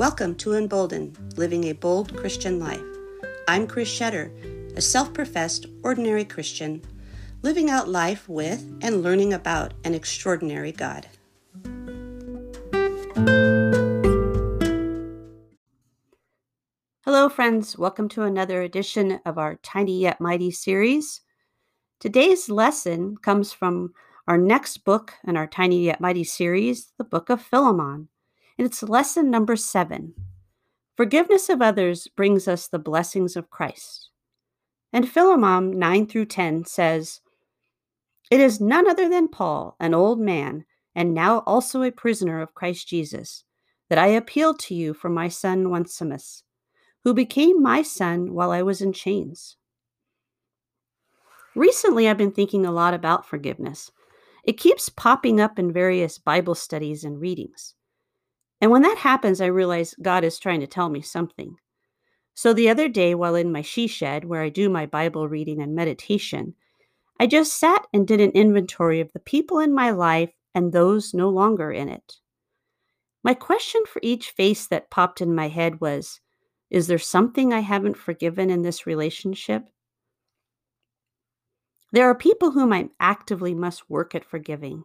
Welcome to Emboldened, Living a Bold Christian Life. I'm Chris Shetter, a self professed ordinary Christian, living out life with and learning about an extraordinary God. Hello, friends. Welcome to another edition of our Tiny Yet Mighty series. Today's lesson comes from our next book in our Tiny Yet Mighty series, the Book of Philemon. And it's lesson number seven Forgiveness of others brings us the blessings of Christ. And Philemon 9 through 10 says, It is none other than Paul, an old man, and now also a prisoner of Christ Jesus, that I appeal to you for my son Onesimus, who became my son while I was in chains. Recently, I've been thinking a lot about forgiveness. It keeps popping up in various Bible studies and readings. And when that happens, I realize God is trying to tell me something. So the other day, while in my she shed, where I do my Bible reading and meditation, I just sat and did an inventory of the people in my life and those no longer in it. My question for each face that popped in my head was Is there something I haven't forgiven in this relationship? There are people whom I actively must work at forgiving.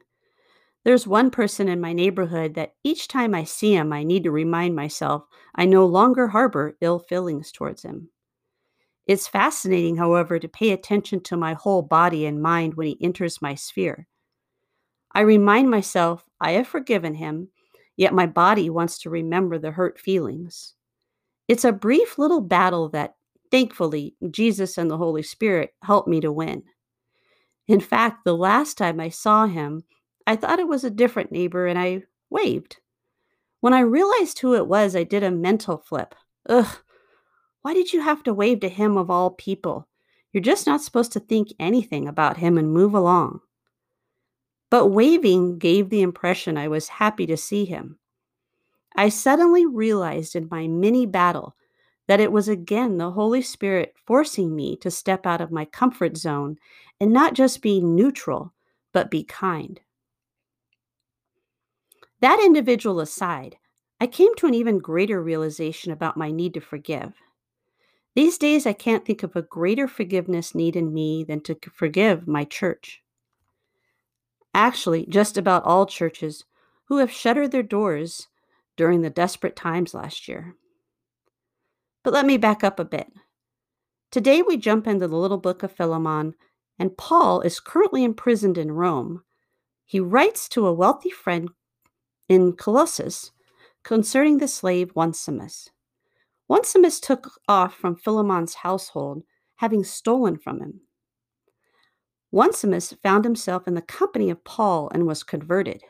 There's one person in my neighborhood that each time I see him, I need to remind myself I no longer harbor ill feelings towards him. It's fascinating, however, to pay attention to my whole body and mind when he enters my sphere. I remind myself I have forgiven him, yet my body wants to remember the hurt feelings. It's a brief little battle that, thankfully, Jesus and the Holy Spirit helped me to win. In fact, the last time I saw him, I thought it was a different neighbor and I waved. When I realized who it was, I did a mental flip. Ugh, why did you have to wave to him of all people? You're just not supposed to think anything about him and move along. But waving gave the impression I was happy to see him. I suddenly realized in my mini battle that it was again the Holy Spirit forcing me to step out of my comfort zone and not just be neutral, but be kind. That individual aside, I came to an even greater realization about my need to forgive. These days, I can't think of a greater forgiveness need in me than to forgive my church. Actually, just about all churches who have shuttered their doors during the desperate times last year. But let me back up a bit. Today, we jump into the little book of Philemon, and Paul is currently imprisoned in Rome. He writes to a wealthy friend in Colossus concerning the slave Onesimus. Onesimus took off from Philemon's household, having stolen from him. Onesimus found himself in the company of Paul and was converted.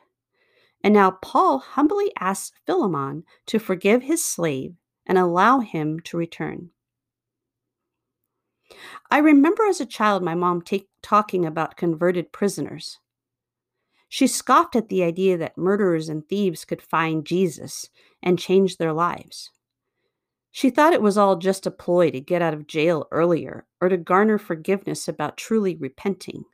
And now Paul humbly asks Philemon to forgive his slave and allow him to return. I remember as a child my mom talking about converted prisoners. She scoffed at the idea that murderers and thieves could find Jesus and change their lives. She thought it was all just a ploy to get out of jail earlier or to garner forgiveness about truly repenting.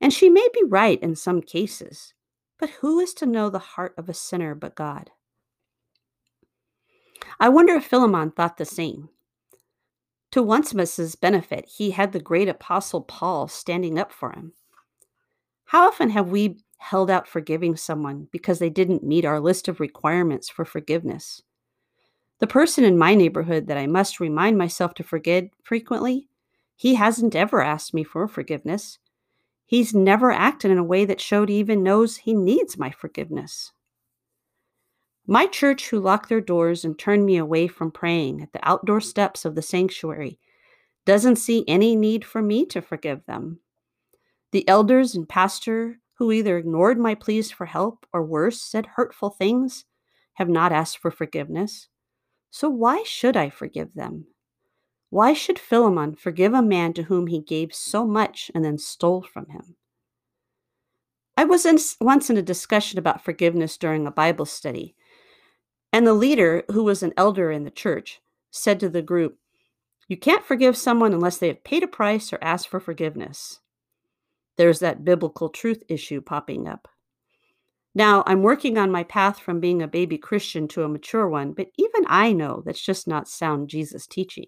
And she may be right in some cases, but who is to know the heart of a sinner but God? I wonder if Philemon thought the same. To Onesimus's benefit, he had the great apostle Paul standing up for him. How often have we held out forgiving someone because they didn't meet our list of requirements for forgiveness? The person in my neighborhood that I must remind myself to forgive frequently, he hasn't ever asked me for forgiveness. He's never acted in a way that showed he even knows he needs my forgiveness. My church, who locked their doors and turned me away from praying at the outdoor steps of the sanctuary, doesn't see any need for me to forgive them. The elders and pastor who either ignored my pleas for help or worse, said hurtful things, have not asked for forgiveness. So why should I forgive them? Why should Philemon forgive a man to whom he gave so much and then stole from him? I was in, once in a discussion about forgiveness during a Bible study, and the leader, who was an elder in the church, said to the group, You can't forgive someone unless they have paid a price or asked for forgiveness there's that biblical truth issue popping up. Now, I'm working on my path from being a baby Christian to a mature one, but even I know that's just not sound Jesus teaching.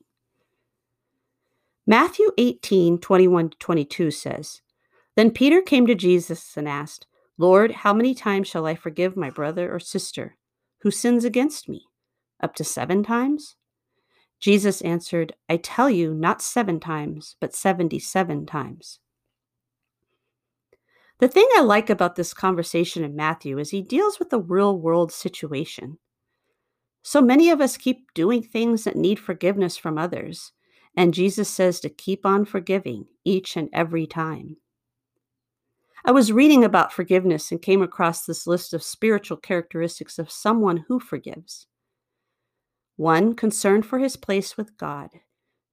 Matthew 18 21 22 says, Then Peter came to Jesus and asked, Lord, how many times shall I forgive my brother or sister who sins against me? Up to seven times? Jesus answered, I tell you, not seven times, but 77 times. The thing I like about this conversation in Matthew is he deals with a real world situation. So many of us keep doing things that need forgiveness from others, and Jesus says to keep on forgiving each and every time. I was reading about forgiveness and came across this list of spiritual characteristics of someone who forgives. One, concern for his place with God.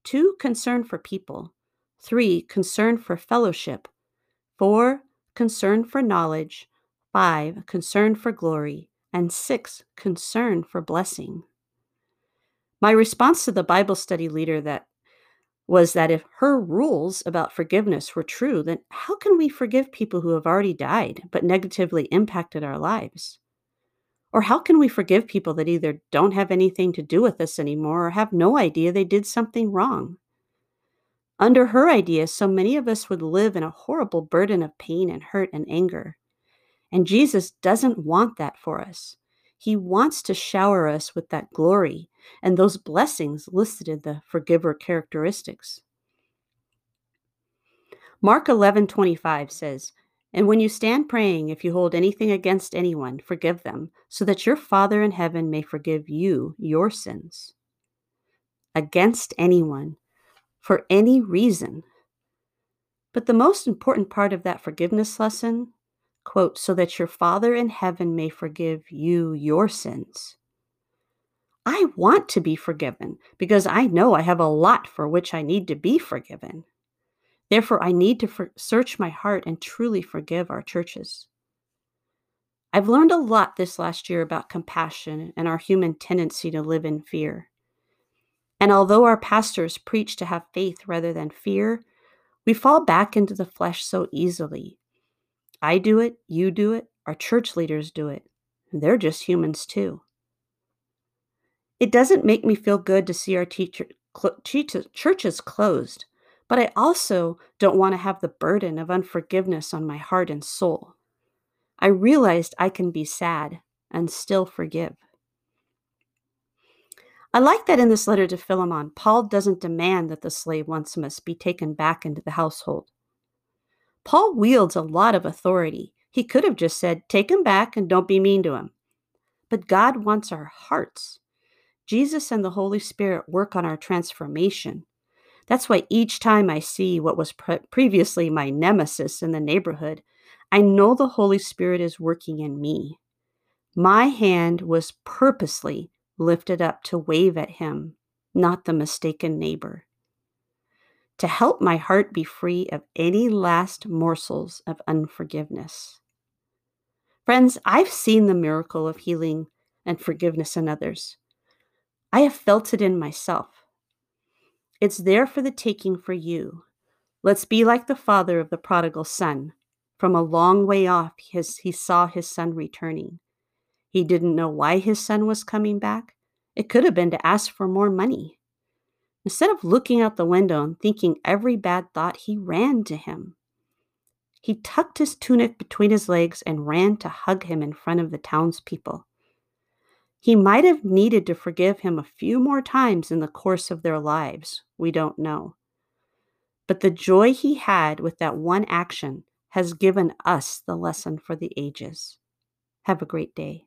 Two, concern for people. Three, concern for fellowship. Four, concern for knowledge. Five, concern for glory. And six, concern for blessing. My response to the Bible study leader that was that if her rules about forgiveness were true, then how can we forgive people who have already died but negatively impacted our lives? Or how can we forgive people that either don't have anything to do with us anymore or have no idea they did something wrong? Under her idea, so many of us would live in a horrible burden of pain and hurt and anger. And Jesus doesn't want that for us. He wants to shower us with that glory and those blessings listed in the forgiver characteristics. Mark 11:25 says, and when you stand praying, if you hold anything against anyone, forgive them, so that your Father in heaven may forgive you your sins. Against anyone, for any reason. But the most important part of that forgiveness lesson, quote, so that your Father in heaven may forgive you your sins. I want to be forgiven because I know I have a lot for which I need to be forgiven. Therefore, I need to for- search my heart and truly forgive our churches. I've learned a lot this last year about compassion and our human tendency to live in fear. And although our pastors preach to have faith rather than fear, we fall back into the flesh so easily. I do it, you do it, our church leaders do it. They're just humans too. It doesn't make me feel good to see our teacher, cl- churches closed but I also don't want to have the burden of unforgiveness on my heart and soul. I realized I can be sad and still forgive. I like that in this letter to Philemon, Paul doesn't demand that the slave Onesimus be taken back into the household. Paul wields a lot of authority. He could have just said, Take him back and don't be mean to him. But God wants our hearts. Jesus and the Holy Spirit work on our transformation. That's why each time I see what was pre- previously my nemesis in the neighborhood, I know the Holy Spirit is working in me. My hand was purposely lifted up to wave at him, not the mistaken neighbor. To help my heart be free of any last morsels of unforgiveness. Friends, I've seen the miracle of healing and forgiveness in others. I have felt it in myself. It's there for the taking for you. Let's be like the father of the prodigal son. From a long way off, his, he saw his son returning. He didn't know why his son was coming back. It could have been to ask for more money. Instead of looking out the window and thinking every bad thought, he ran to him. He tucked his tunic between his legs and ran to hug him in front of the townspeople. He might have needed to forgive him a few more times in the course of their lives. We don't know. But the joy he had with that one action has given us the lesson for the ages. Have a great day.